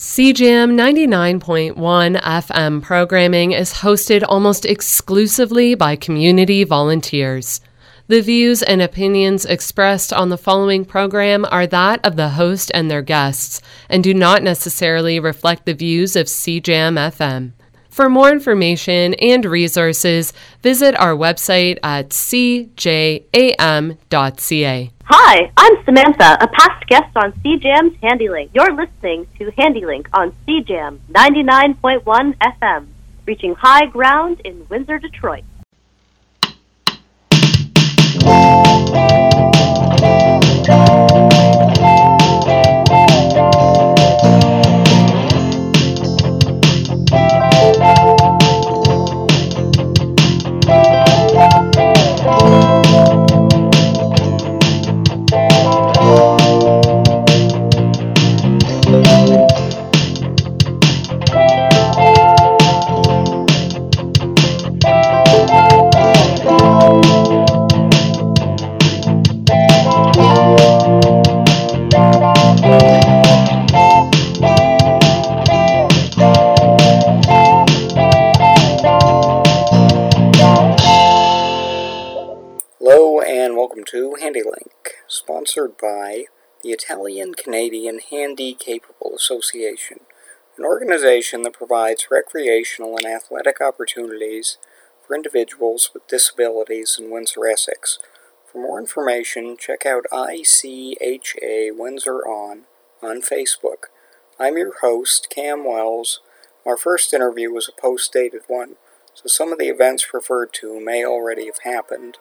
CJAM 99.1 FM programming is hosted almost exclusively by community volunteers. The views and opinions expressed on the following program are that of the host and their guests and do not necessarily reflect the views of CJAM FM. For more information and resources, visit our website at cjam.ca. Hi, I'm Samantha, a past guest on CJAM's Handi-Link. You're listening to Handi-Link on CJAM 99.1 FM, reaching high ground in Windsor, Detroit. Capable Association, an organization that provides recreational and athletic opportunities for individuals with disabilities in Windsor, Essex. For more information, check out ICHA Windsor On on Facebook. I'm your host, Cam Wells. Our first interview was a post dated one, so some of the events referred to may already have happened.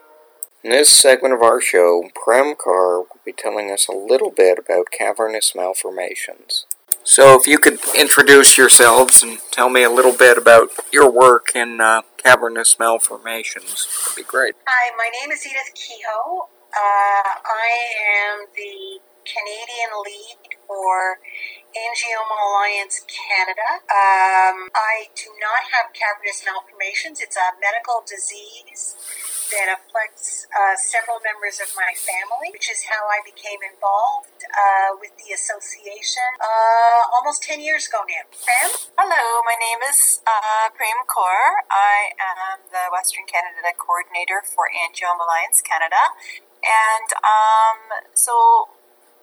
In this segment of our show, Prem Kaur will be telling us a little bit about cavernous malformations. So, if you could introduce yourselves and tell me a little bit about your work in uh, cavernous malformations, that'd be great. Hi, my name is Edith Kehoe. Uh, I am the Canadian lead for Angioma Alliance Canada. Um, I do not have cavernous malformations. It's a medical disease that affects uh, several members of my family, which is how I became involved uh, with the association uh, almost 10 years ago now. Prem? Hello, my name is uh, Prem Kaur. I am the Western Canada coordinator for Angioma Alliance Canada. And um, so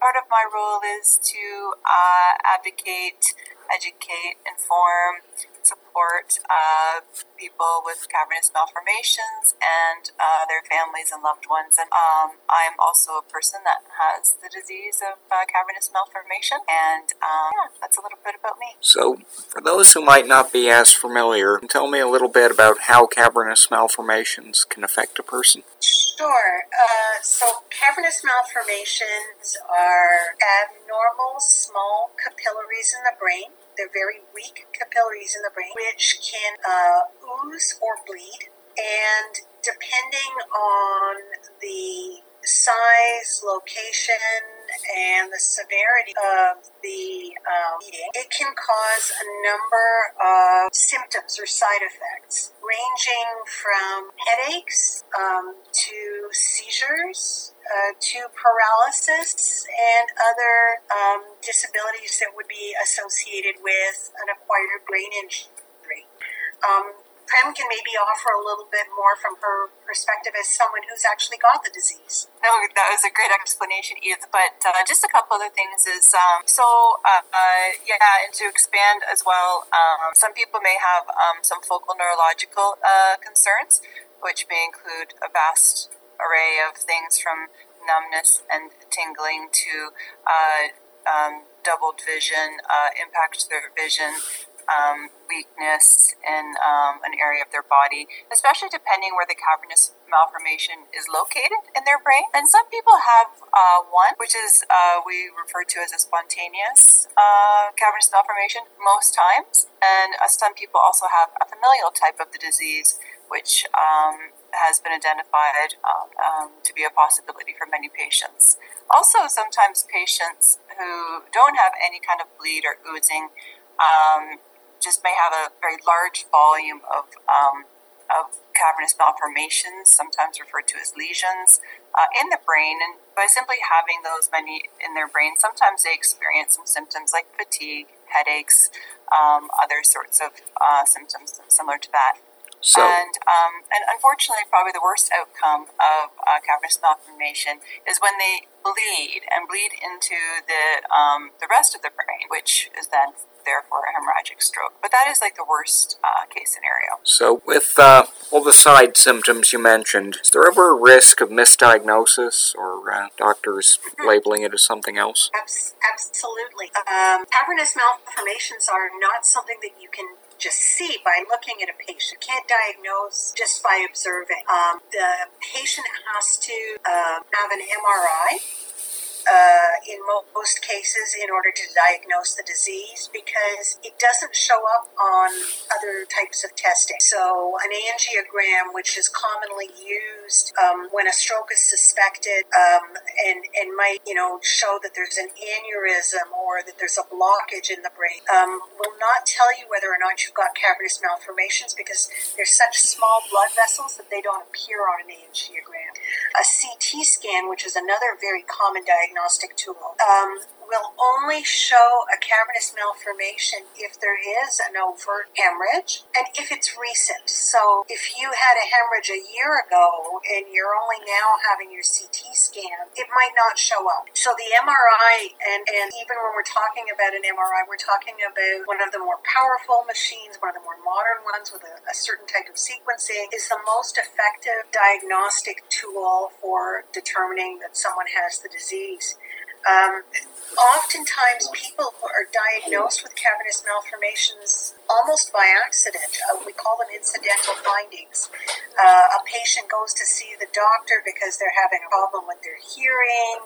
part of my role is to uh, advocate, educate, inform, support uh, people with cavernous malformations and uh, their families and loved ones. And um, I'm also a person that has the disease of uh, cavernous malformation. And um, yeah, that's a little bit about me. So, for those who might not be as familiar, tell me a little bit about how cavernous malformations can affect a person. Sure. Uh, so, cavernous malformations are abnormal small capillaries in the brain. They're very weak capillaries in the brain, which can uh, ooze or bleed. And depending on the size, location, and the severity of the um, bleeding, it can cause a number of symptoms or side effects, ranging from headaches um, to seizures. Uh, to paralysis and other um, disabilities that would be associated with an acquired brain injury. Um, Prem can maybe offer a little bit more from her perspective as someone who's actually got the disease. No, that was a great explanation, Edith. But uh, just a couple other things is um, so uh, uh, yeah, and to expand as well. Um, some people may have um, some focal neurological uh, concerns, which may include a vast array of things from numbness and tingling to uh, um, doubled vision, uh, impact to their vision, um, weakness in um, an area of their body, especially depending where the cavernous malformation is located in their brain. And some people have uh, one, which is uh, we refer to as a spontaneous uh, cavernous malformation most times. And uh, some people also have a familial type of the disease, which um, has been identified um, um, to be a possibility for many patients. Also, sometimes patients who don't have any kind of bleed or oozing um, just may have a very large volume of, um, of cavernous malformations, sometimes referred to as lesions, uh, in the brain. And by simply having those many in their brain, sometimes they experience some symptoms like fatigue, headaches, um, other sorts of uh, symptoms similar to that. So, and um, and unfortunately, probably the worst outcome of uh, cavernous malformation is when they bleed and bleed into the um, the rest of the brain, which is then therefore a hemorrhagic stroke. But that is like the worst uh, case scenario. So, with uh, all the side symptoms you mentioned, is there ever a risk of misdiagnosis or uh, doctors mm-hmm. labeling it as something else? absolutely. Um, cavernous malformations are not something that you can just see by looking at a patient. You can't diagnose just by observing. Um, the patient has to uh, have an MRI uh, in most cases in order to diagnose the disease because it doesn't show up on other types of testing. So, an angiogram, which is commonly used um, when a stroke is suspected um, and, and might, you know, show that there's an aneurysm or that there's a blockage in the brain, um, will not tell you whether or not you've got cavernous malformations because they're such small blood vessels that they don't appear on an angiogram. A CT scan, which is another very common diagnosis diagnostic tool. Um, will only show a cavernous malformation if there is an overt hemorrhage and if it's recent. So if you had a hemorrhage a year ago and you're only now having your CT scan, it might not show up. So the MRI, and, and even when we're talking about an MRI, we're talking about one of the more powerful machines, one of the more modern ones with a, a certain type of sequencing, is the most effective diagnostic tool for determining that someone has the disease. Um, oftentimes, people who are diagnosed with cavernous malformations almost by accident. Uh, we call them incidental findings. Uh, a patient goes to see the doctor because they're having a problem with their hearing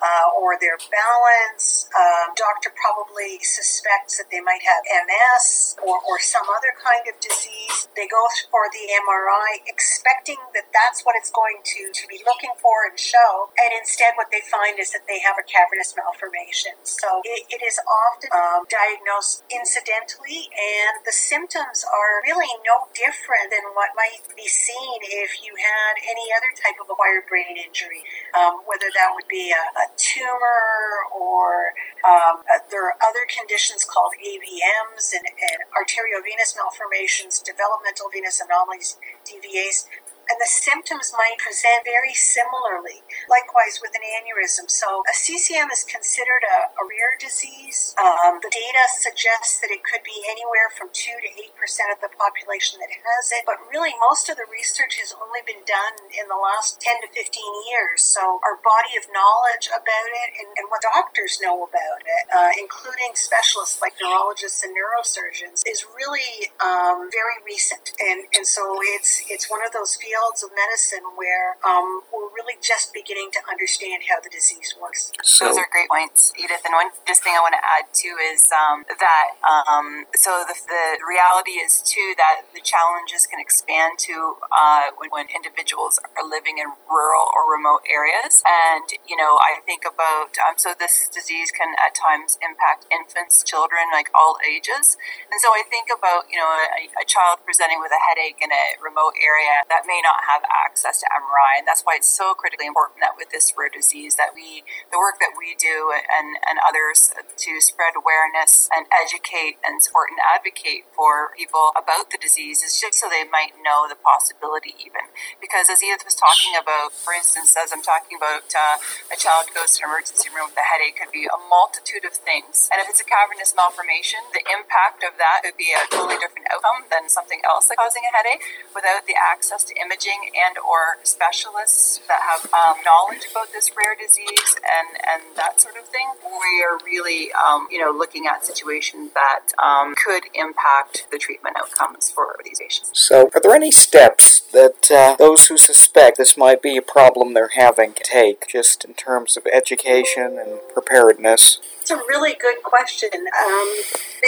uh, or their balance. Um, doctor probably suspects that they might have MS or, or some other kind of disease. They go for the MRI expecting that that's what it's going to, to be looking for and show. And instead, what they find is that they have a cavernous malformation. So it, it is often um, diagnosed incidentally and and the symptoms are really no different than what might be seen if you had any other type of acquired brain injury, um, whether that would be a, a tumor or um, uh, there are other conditions called AVMs and, and arteriovenous malformations, developmental venous anomalies, DVAs and the symptoms might present very similarly. Likewise, with an aneurysm. So, a CCM is considered a, a rare disease. Um, the data suggests that it could be anywhere from 2 to 8% of the population that has it, but really, most of the research has only been done in the last 10 to 15 years. So, our body of knowledge about it and, and what doctors know about it, uh, including specialists like neurologists and neurosurgeons, is really um, very recent. And, and so, it's, it's one of those fields fields of medicine where um, we're really just beginning to understand how the disease works. So, Those are great points, Edith. And one just thing I want to add too is um, that um, so the, the, reality is too that the challenges can expand to uh, when, when, individuals are living in rural or remote areas. And you know, I think about um, so this disease can at times impact infants, children, like all ages. And so I think about you know a, a child presenting with a headache in a remote area that may not have access to MRI. And that's why it's so critically important that with this rare disease that we, the work that we do and, and others to spread awareness and educate and support and advocate for people about the disease is just so they might know the possibility even. Because as Edith was talking about, for instance, as I'm talking about uh, a child goes to an emergency room with a headache could be a multitude of things. And if it's a cavernous malformation, the impact of that could be a totally different outcome than something else causing a headache without the access to imaging and or specialists that have um, knowledge about this rare disease and, and that sort of thing, we are really, um, you know, looking at situations that um, could impact the treatment outcomes for these patients. So, are there any steps that uh, those who suspect this might be a problem they're having take, just in terms of education and preparedness? It's a really good question, um,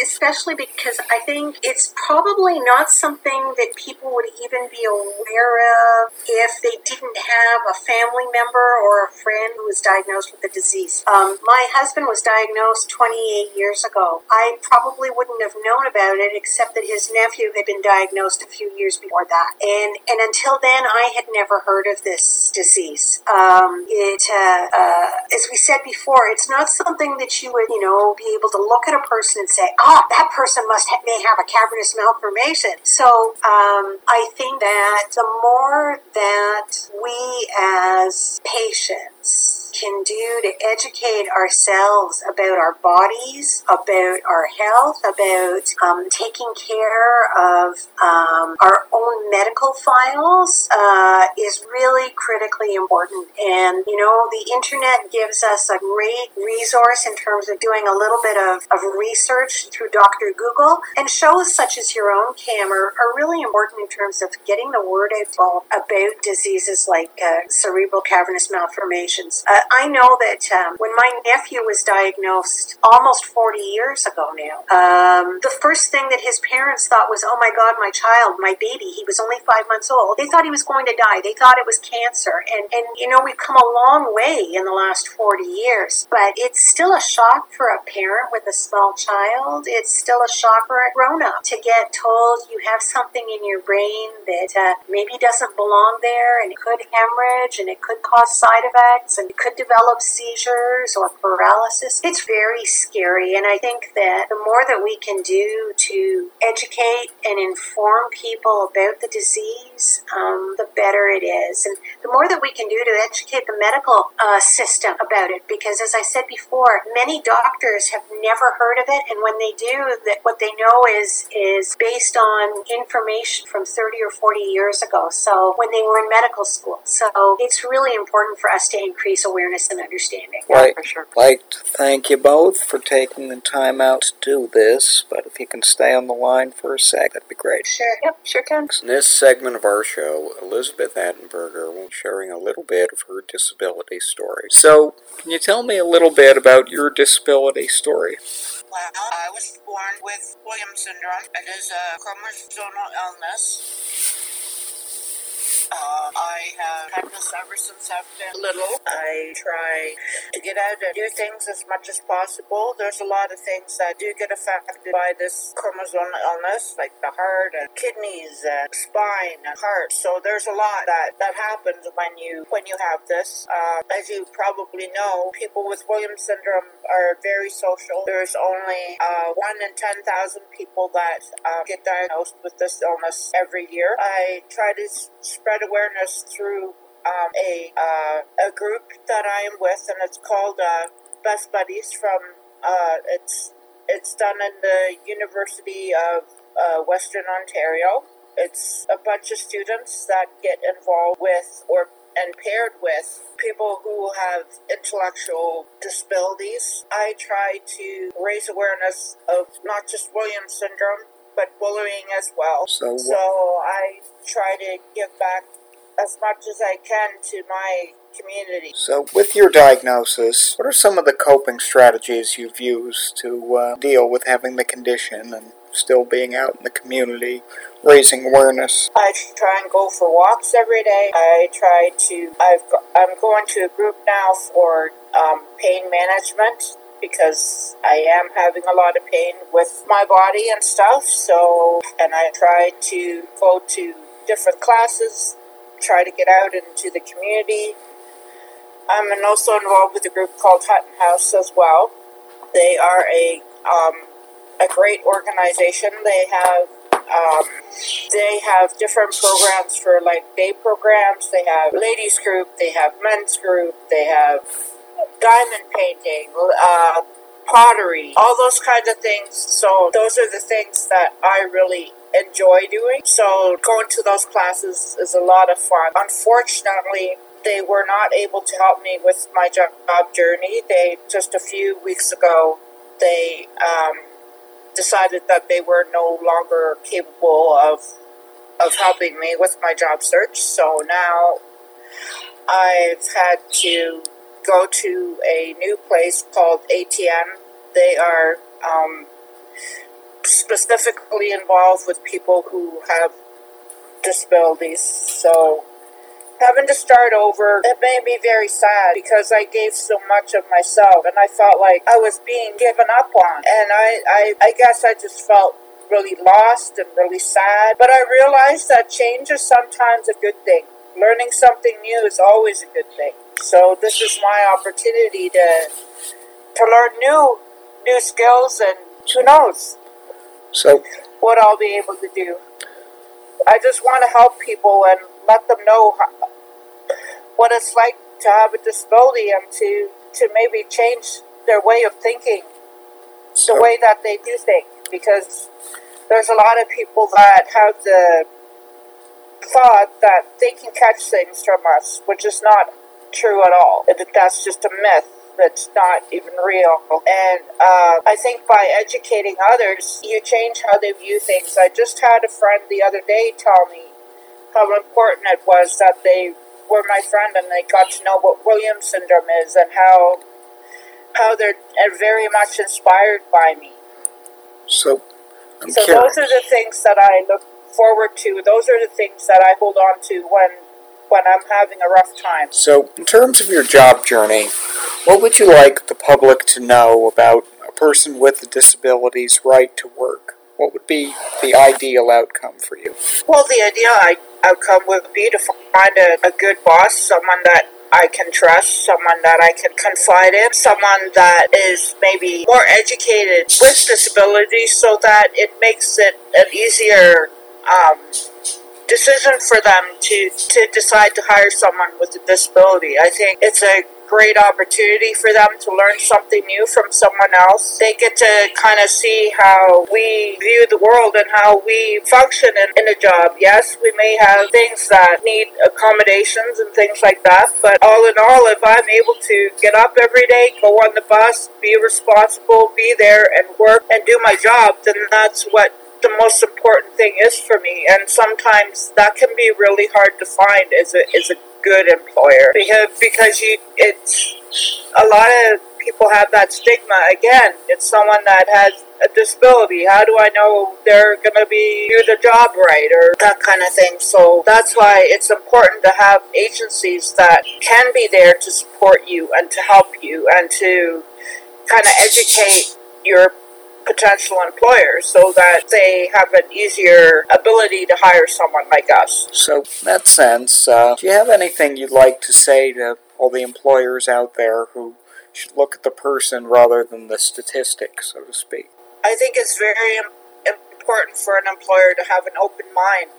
especially because I think it's probably not something that people would even be aware of if they didn't have a family member or a friend who was diagnosed with the disease. Um, my husband was diagnosed 28 years ago. I probably wouldn't have known about it except that his nephew had been diagnosed a few years before that. And, and until then, I had never heard of this disease. Um, it, uh, uh, as we said before, it's not something that you would, you know, be able to look at a person and say, ah, oh, that person must ha- may have a cavernous malformation. So um, I think that the more that we as patients can do to educate ourselves about our bodies, about our health, about um, taking care of um, our own medical files uh, is really critically important. And, you know, the internet gives us a great resource in terms of doing a little bit of, of research through Dr. Google, and shows such as your own camera are really important in terms of getting the word out about diseases like uh, cerebral cavernous malformations. Uh, I know that um, when my nephew was diagnosed almost 40 years ago now, um, the first thing that his parents thought was, oh my God, my child, my baby, he was only five months old. They thought he was going to die. They thought it was cancer. And, and you know, we've come a long way in the last 40 years, but it's still a shock for a parent with a small child. It's still a shock for a grown up to get told you have something in your brain that uh, maybe doesn't belong there and it could hemorrhage and it could cause side effects and it could develop seizures or paralysis. It's very scary, and I think that the more that we can do to educate and inform people about the disease, um, the better it is. And the more that we can do to educate the medical uh, system about it, because as I said before, many doctors have never heard of it, and when they do, that what they know is is based on information from 30 or 40 years ago. So when they were in medical school. So it's really important for us to increase awareness and understanding. Right. Yeah, sure. like to thank you both for taking the time out to do this, but if you can stay on the line for a sec, that'd be great. Sure. Yep, sure can. In this segment of our show, Elizabeth Attenberger will be sharing a little bit of her disability story. So, can you tell me a little bit about your disability story? Well, I was born with Williams syndrome. It is a chromosomal illness uh, I have had this ever since I've been little. I try to get out and do things as much as possible. There's a lot of things that do get affected by this chromosomal illness, like the heart and kidneys and spine and heart. So there's a lot that, that happens when you when you have this. Uh, as you probably know, people with Williams syndrome are very social. There's only uh, one in ten thousand people that uh, get diagnosed with this illness every year. I try to spread spread awareness through um, a uh, a group that I am with, and it's called uh, Best Buddies. From uh, it's it's done in the University of uh, Western Ontario. It's a bunch of students that get involved with or and paired with people who have intellectual disabilities. I try to raise awareness of not just Williams syndrome, but bullying as well. So, so I try to give back as much as I can to my community. So, with your diagnosis, what are some of the coping strategies you've used to uh, deal with having the condition and still being out in the community, raising awareness? I try and go for walks every day. I try to. I've, I'm going to a group now for um, pain management because I am having a lot of pain with my body and stuff. So, and I try to go to different classes, try to get out into the community. I'm also involved with a group called Hutton House as well. They are a um, a great organization. They have um, they have different programs for like day programs. They have ladies group. They have men's group. They have diamond painting, uh, pottery, all those kinds of things. So those are the things that I really enjoy doing. So going to those classes is a lot of fun. Unfortunately, they were not able to help me with my job journey. They just a few weeks ago they um, decided that they were no longer capable of of helping me with my job search. So now I've had to go to a new place called ATN. They are um, specifically involved with people who have disabilities. So having to start over, it made me very sad because I gave so much of myself and I felt like I was being given up on. And I, I, I guess I just felt really lost and really sad. But I realized that change is sometimes a good thing. Learning something new is always a good thing. So this is my opportunity to to learn new new skills and who knows So, what I'll be able to do. I just want to help people and let them know how, what it's like to have a disability and to to maybe change their way of thinking, the way that they do think, because there's a lot of people that have the thought that they can catch things from us, which is not true at all. That that's just a myth. That's not even real. And uh, I think by educating others, you change how they view things. I just had a friend the other day tell me how important it was that they were my friend and they got to know what Williams syndrome is and how how they're very much inspired by me. so I'm So curious. those are the things that I look forward to. Those are the things that I hold on to when when I'm having a rough time. So, in terms of your job journey, what would you like the public to know about a person with a disability's right to work? What would be the ideal outcome for you? Well, the ideal outcome would be to find a, a good boss, someone that I can trust, someone that I can confide in, someone that is maybe more educated with disabilities so that it makes it an easier um, decision for them to, to decide to hire someone with a disability. I think it's a great opportunity for them to learn something new from someone else. They get to kind of see how we view the world and how we function in, in a job. Yes, we may have things that need accommodations and things like that, but all in all, if I'm able to get up every day, go on the bus, be responsible, be there and work and do my job, then that's what the most important thing is for me. And sometimes that can be really hard to find as a, as a good employer because, because you, it's a lot of people have that stigma. Again, it's someone that has a disability. How do I know they're going to be do the job right or that kind of thing? So that's why it's important to have agencies that can be there to support you and to help you and to kind of educate your potential employers so that they have an easier ability to hire someone like us. So, in that sense, uh, do you have anything you'd like to say to all the employers out there who should look at the person rather than the statistics, so to speak? I think it's very important for an employer to have an open mind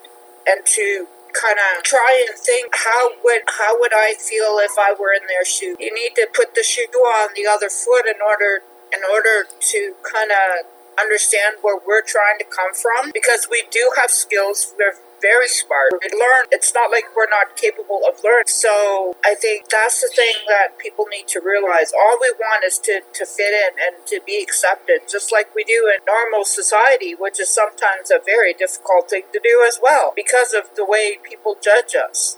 and to kind of try and think how would how would I feel if I were in their shoe. You need to put the shoe on the other foot in order in order to kind of understand where we're trying to come from because we do have skills. We're very smart. We learn. It's not like we're not capable of learning. So I think that's the thing that people need to realize. All we want is to, to fit in and to be accepted, just like we do in normal society, which is sometimes a very difficult thing to do as well because of the way people judge us.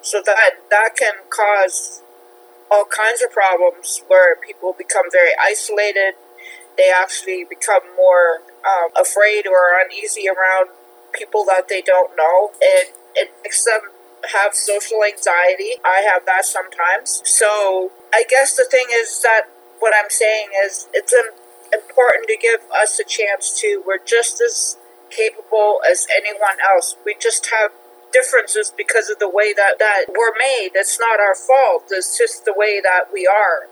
So that that can cause all kinds of problems where people become very isolated. They actually become more um, afraid or uneasy around people that they don't know. It it makes them have social anxiety. I have that sometimes. So I guess the thing is that what I'm saying is it's im- important to give us a chance to. We're just as capable as anyone else. We just have differences because of the way that, that we're made. It's not our fault. It's just the way that we are.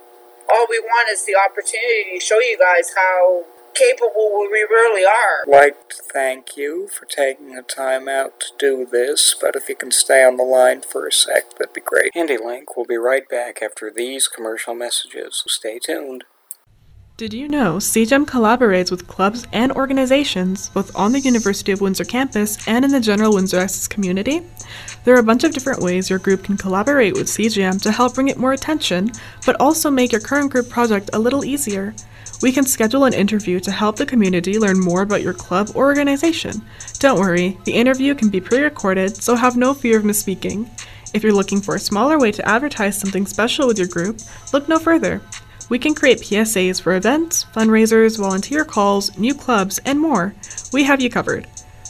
All we want is the opportunity to show you guys how capable we really are. I'd like to thank you for taking the time out to do this, but if you can stay on the line for a sec, that'd be great. Handi-Link will be right back after these commercial messages. Stay tuned. Did you know CJAM collaborates with clubs and organizations both on the University of Windsor campus and in the general Windsor Essex community? There are a bunch of different ways your group can collaborate with CJAM to help bring it more attention, but also make your current group project a little easier. We can schedule an interview to help the community learn more about your club or organization. Don't worry, the interview can be pre recorded, so have no fear of misspeaking. If you're looking for a smaller way to advertise something special with your group, look no further. We can create PSAs for events, fundraisers, volunteer calls, new clubs, and more. We have you covered.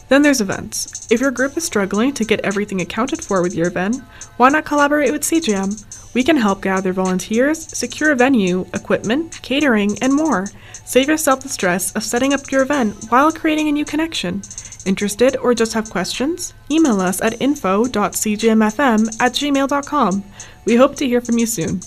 Then there's events. If your group is struggling to get everything accounted for with your event, why not collaborate with CJAM? We can help gather volunteers, secure a venue, equipment, catering, and more. Save yourself the stress of setting up your event while creating a new connection. Interested or just have questions? Email us at info.cjamfm at gmail.com. We hope to hear from you soon.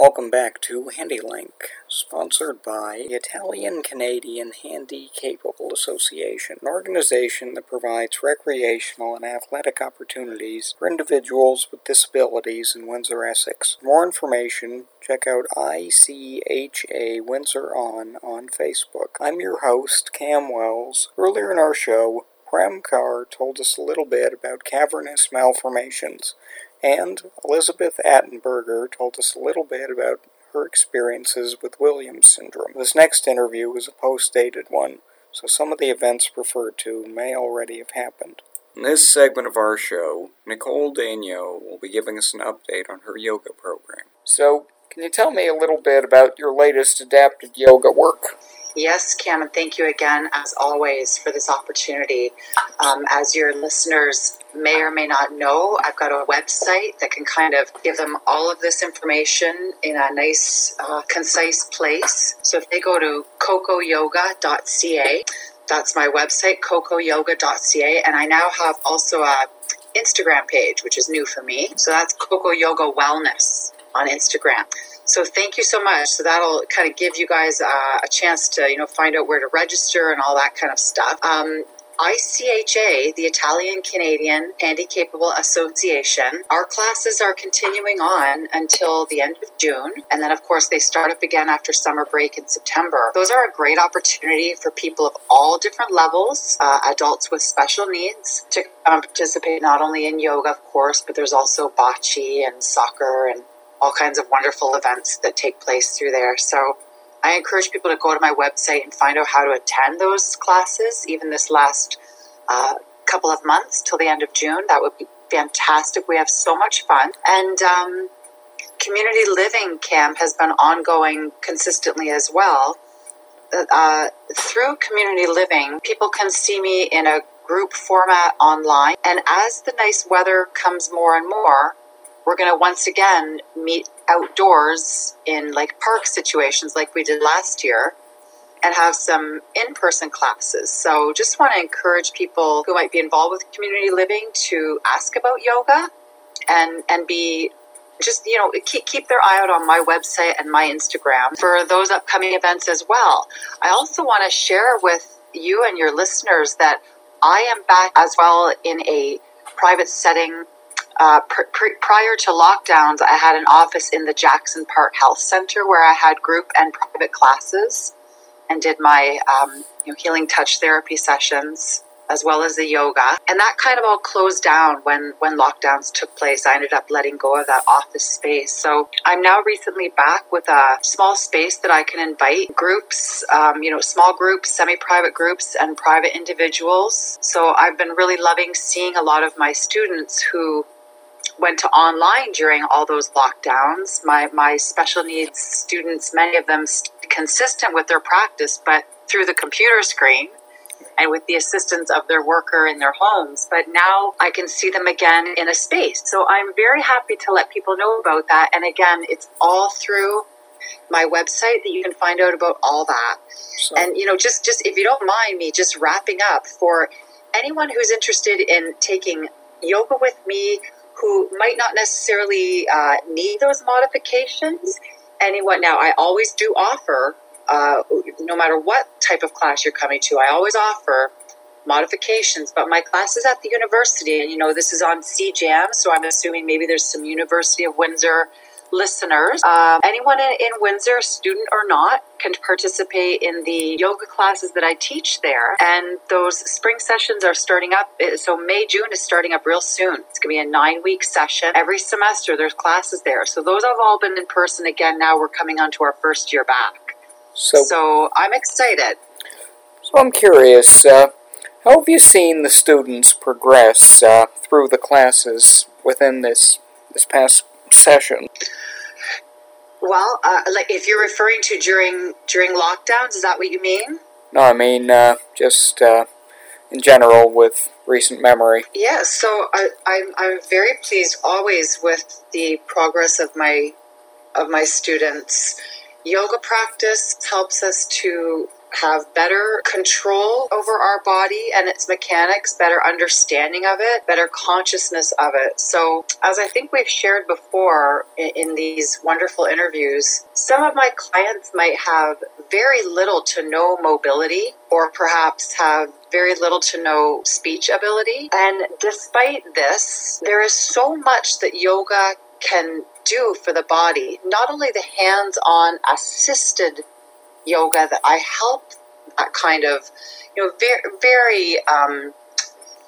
Welcome back to Handi-Link, sponsored by the Italian Canadian HandiCapable Association, an organization that provides recreational and athletic opportunities for individuals with disabilities in Windsor, Essex. For more information, check out ICHA Windsor On on Facebook. I'm your host, Cam Wells. Earlier in our show, Prem told us a little bit about cavernous malformations and Elizabeth Attenberger told us a little bit about her experiences with Williams syndrome. This next interview is a post dated one, so some of the events referred to may already have happened. In this segment of our show, Nicole Daigneault will be giving us an update on her yoga program. So, can you tell me a little bit about your latest adapted yoga work? Yes, Cam, and thank you again, as always, for this opportunity. Um, as your listeners may or may not know, I've got a website that can kind of give them all of this information in a nice, uh, concise place. So if they go to cocoyoga.ca, that's my website, cocoyoga.ca, and I now have also a Instagram page, which is new for me. So that's Coco Yoga Wellness on Instagram. So thank you so much. So that'll kind of give you guys uh, a chance to you know find out where to register and all that kind of stuff. Um, ICHA, the Italian Canadian HandiCapable Association, our classes are continuing on until the end of June. And then, of course, they start up again after summer break in September. Those are a great opportunity for people of all different levels, uh, adults with special needs, to um, participate not only in yoga, of course, but there's also bocce and soccer and all kinds of wonderful events that take place through there. So I encourage people to go to my website and find out how to attend those classes, even this last uh, couple of months till the end of June. That would be fantastic. We have so much fun. And um, community living camp has been ongoing consistently as well. Uh, through community living, people can see me in a group format online. And as the nice weather comes more and more, we're going to once again meet outdoors in like park situations like we did last year and have some in-person classes. So just want to encourage people who might be involved with community living to ask about yoga and and be just you know keep, keep their eye out on my website and my Instagram for those upcoming events as well. I also want to share with you and your listeners that I am back as well in a private setting uh, pr- pr- prior to lockdowns, I had an office in the Jackson Park Health Center where I had group and private classes and did my um, you know, healing touch therapy sessions as well as the yoga. And that kind of all closed down when, when lockdowns took place. I ended up letting go of that office space. So I'm now recently back with a small space that I can invite groups, um, you know, small groups, semi private groups, and private individuals. So I've been really loving seeing a lot of my students who went to online during all those lockdowns. My my special needs students, many of them consistent with their practice, but through the computer screen and with the assistance of their worker in their homes. But now I can see them again in a space. So I'm very happy to let people know about that. And again, it's all through my website that you can find out about all that. And you know, just just if you don't mind me just wrapping up for anyone who's interested in taking yoga with me who might not necessarily uh, need those modifications. Anyone now, I always do offer, uh, no matter what type of class you're coming to, I always offer modifications. But my class is at the university, and you know this is on CJAM, so I'm assuming maybe there's some University of Windsor listeners. Uh, anyone in, in, Windsor, student or not, can participate in the yoga classes that I teach there. And those spring sessions are starting up. Eh, so May, June is starting up real soon. It's going to be a nine week session. Every semester, there's classes there. So those have all been in person. Again, now we're coming on to our first year back. So, so I'm excited. So I'm curious. Uh, how have you seen the students progress uh, through the classes within this this past session? Well, uh, like if you're referring to during during lockdowns, is that what you mean? No, I mean uh, just uh, in general with recent memory. Yeah, so I, I'm I'm very pleased always with the progress of my of my students. Yoga practice helps us to have better control over our body and its mechanics, better understanding of it, better consciousness of it. So, as I think we've shared before in, in, these wonderful interviews, some of my clients might have very little to no mobility or perhaps have very little to no speech ability. And despite this, there is so much that yoga can do for the body, not only the hands on assisted yoga that I help that kind of, you know, very, very, um,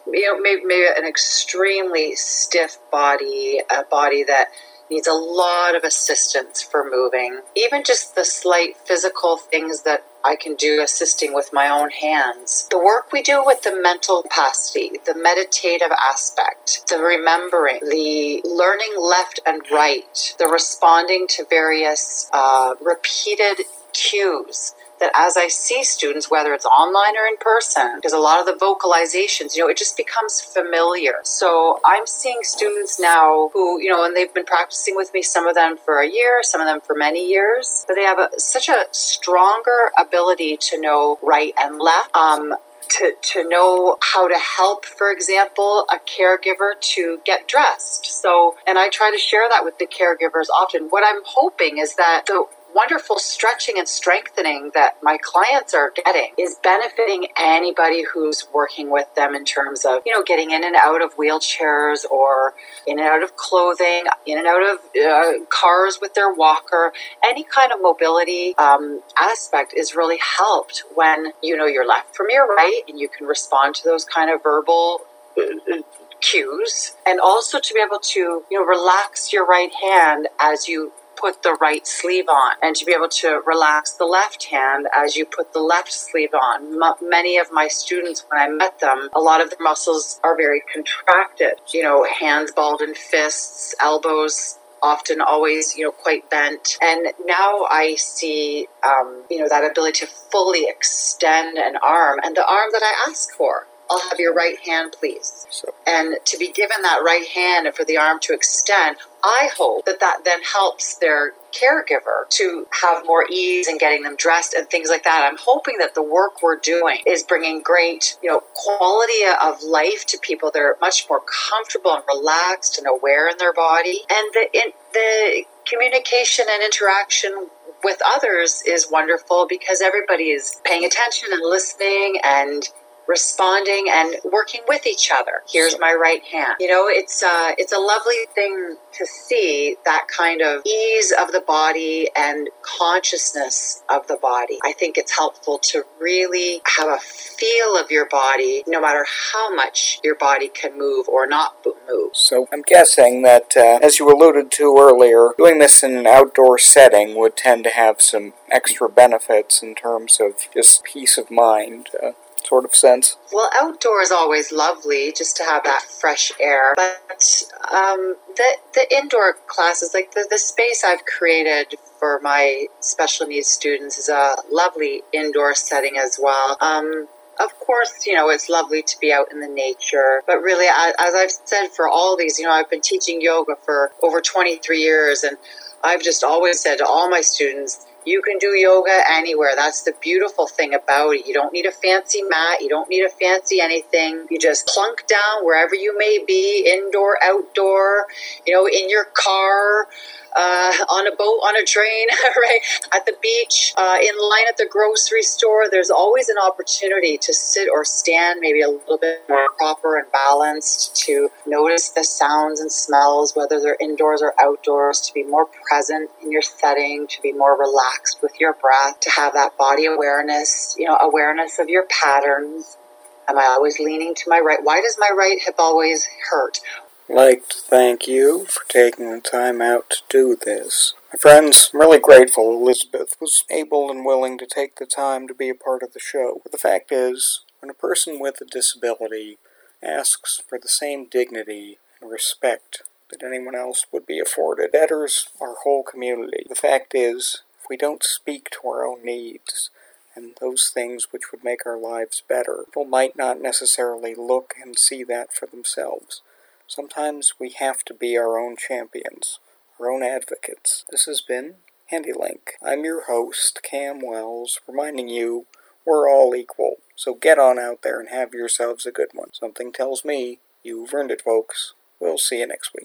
you know, maybe, maybe an extremely stiff body, a body that needs a lot of assistance for moving. Even just the slight physical things that I can do assisting with my own hands. The work we do with the mental capacity, the meditative aspect, the remembering, the learning left and right, the responding to various uh, repeated cues that as I see students, whether it's online or in person, because a lot of the vocalizations, you know, it just becomes familiar. So I'm seeing students now who, you know, and they've been practicing with me, some of them for a year, some of them for many years, but they have a, such a stronger ability to know right and left. Um, to, to know how to help, for example, a caregiver to get dressed. So, and I try to share that with the caregivers often. What I'm hoping is that the wonderful stretching and strengthening that my clients are getting is benefiting anybody who's working with them in terms of, you know, getting in and out of wheelchairs or in and out of clothing, in and out of uh, cars with their walker. Any kind of mobility um, aspect is really helped when you know your left from your right and you can respond to those kind of verbal uh, uh, cues and also to be able to you know relax your right hand as you put the right sleeve on and to be able to relax the left hand as you put the left sleeve on. M- many of my students, when I met them, a lot of their muscles are very contracted. You know, hands balled in fists, elbows often always you know quite bent and now i see um, you know that ability to fully extend an arm and the arm that i ask for I'll have your right hand, please. And to be given that right hand and for the arm to extend, I hope that that then helps their caregiver to have more ease in getting them dressed and things like that. I'm hoping that the work we're doing is bringing great, you know, quality of life to people. They're much more comfortable and relaxed and aware in their body. And the in, the communication and interaction with others is wonderful because everybody is paying attention and listening and responding and working with each other. Here's my right hand. You know, it's uh, it's a lovely thing to see that kind of ease of the body and consciousness of the body. I think it's helpful to really have a feel of your body, no matter how much your body can move or not move. So I'm guessing that, uh, as you alluded to earlier, doing this in an outdoor setting would tend to have some extra benefits in terms of just peace of mind. Uh, sort of sense. Well, outdoor is always lovely just to have that fresh air, but um, the the indoor classes, like the, the space I've created for my special needs students, is a lovely indoor setting as well. Um, of course, you know, it's lovely to be out in the nature, but really, as I've said for all these, you know, I've been teaching yoga for over 23 years, and I've just always said to all my students, you can do yoga anywhere. That's the beautiful thing about it. You don't need a fancy mat. You don't need a fancy anything. You just plunk down wherever you may be, indoor, outdoor, you know, in your car, uh, on a boat, on a train, right? At the beach, uh, in line at the grocery store. There's always an opportunity to sit or stand maybe a little bit more proper and balanced, to notice the sounds and smells, whether they're indoors or outdoors, to be more present in your setting, to be more relaxed with your breath, to have that body awareness, you know, awareness of your patterns. Am I always leaning to my right? Why does my right hip always hurt? Like to thank you for taking the time out to do this. My friends, I'm really grateful Elizabeth was able and willing to take the time to be a part of the show. But the fact is, when a person with a disability asks for the same dignity and respect that anyone else would be afforded, betters our whole community. The fact is, if we don't speak to our own needs, and those things which would make our lives better. People might not necessarily look and see that for themselves. Sometimes we have to be our own champions, our own advocates. This has been Handi-Link. I'm your host, Cam Wells, reminding you we're all equal. So get on out there and have yourselves a good one. Something tells me you've earned it, folks. We'll see you next week.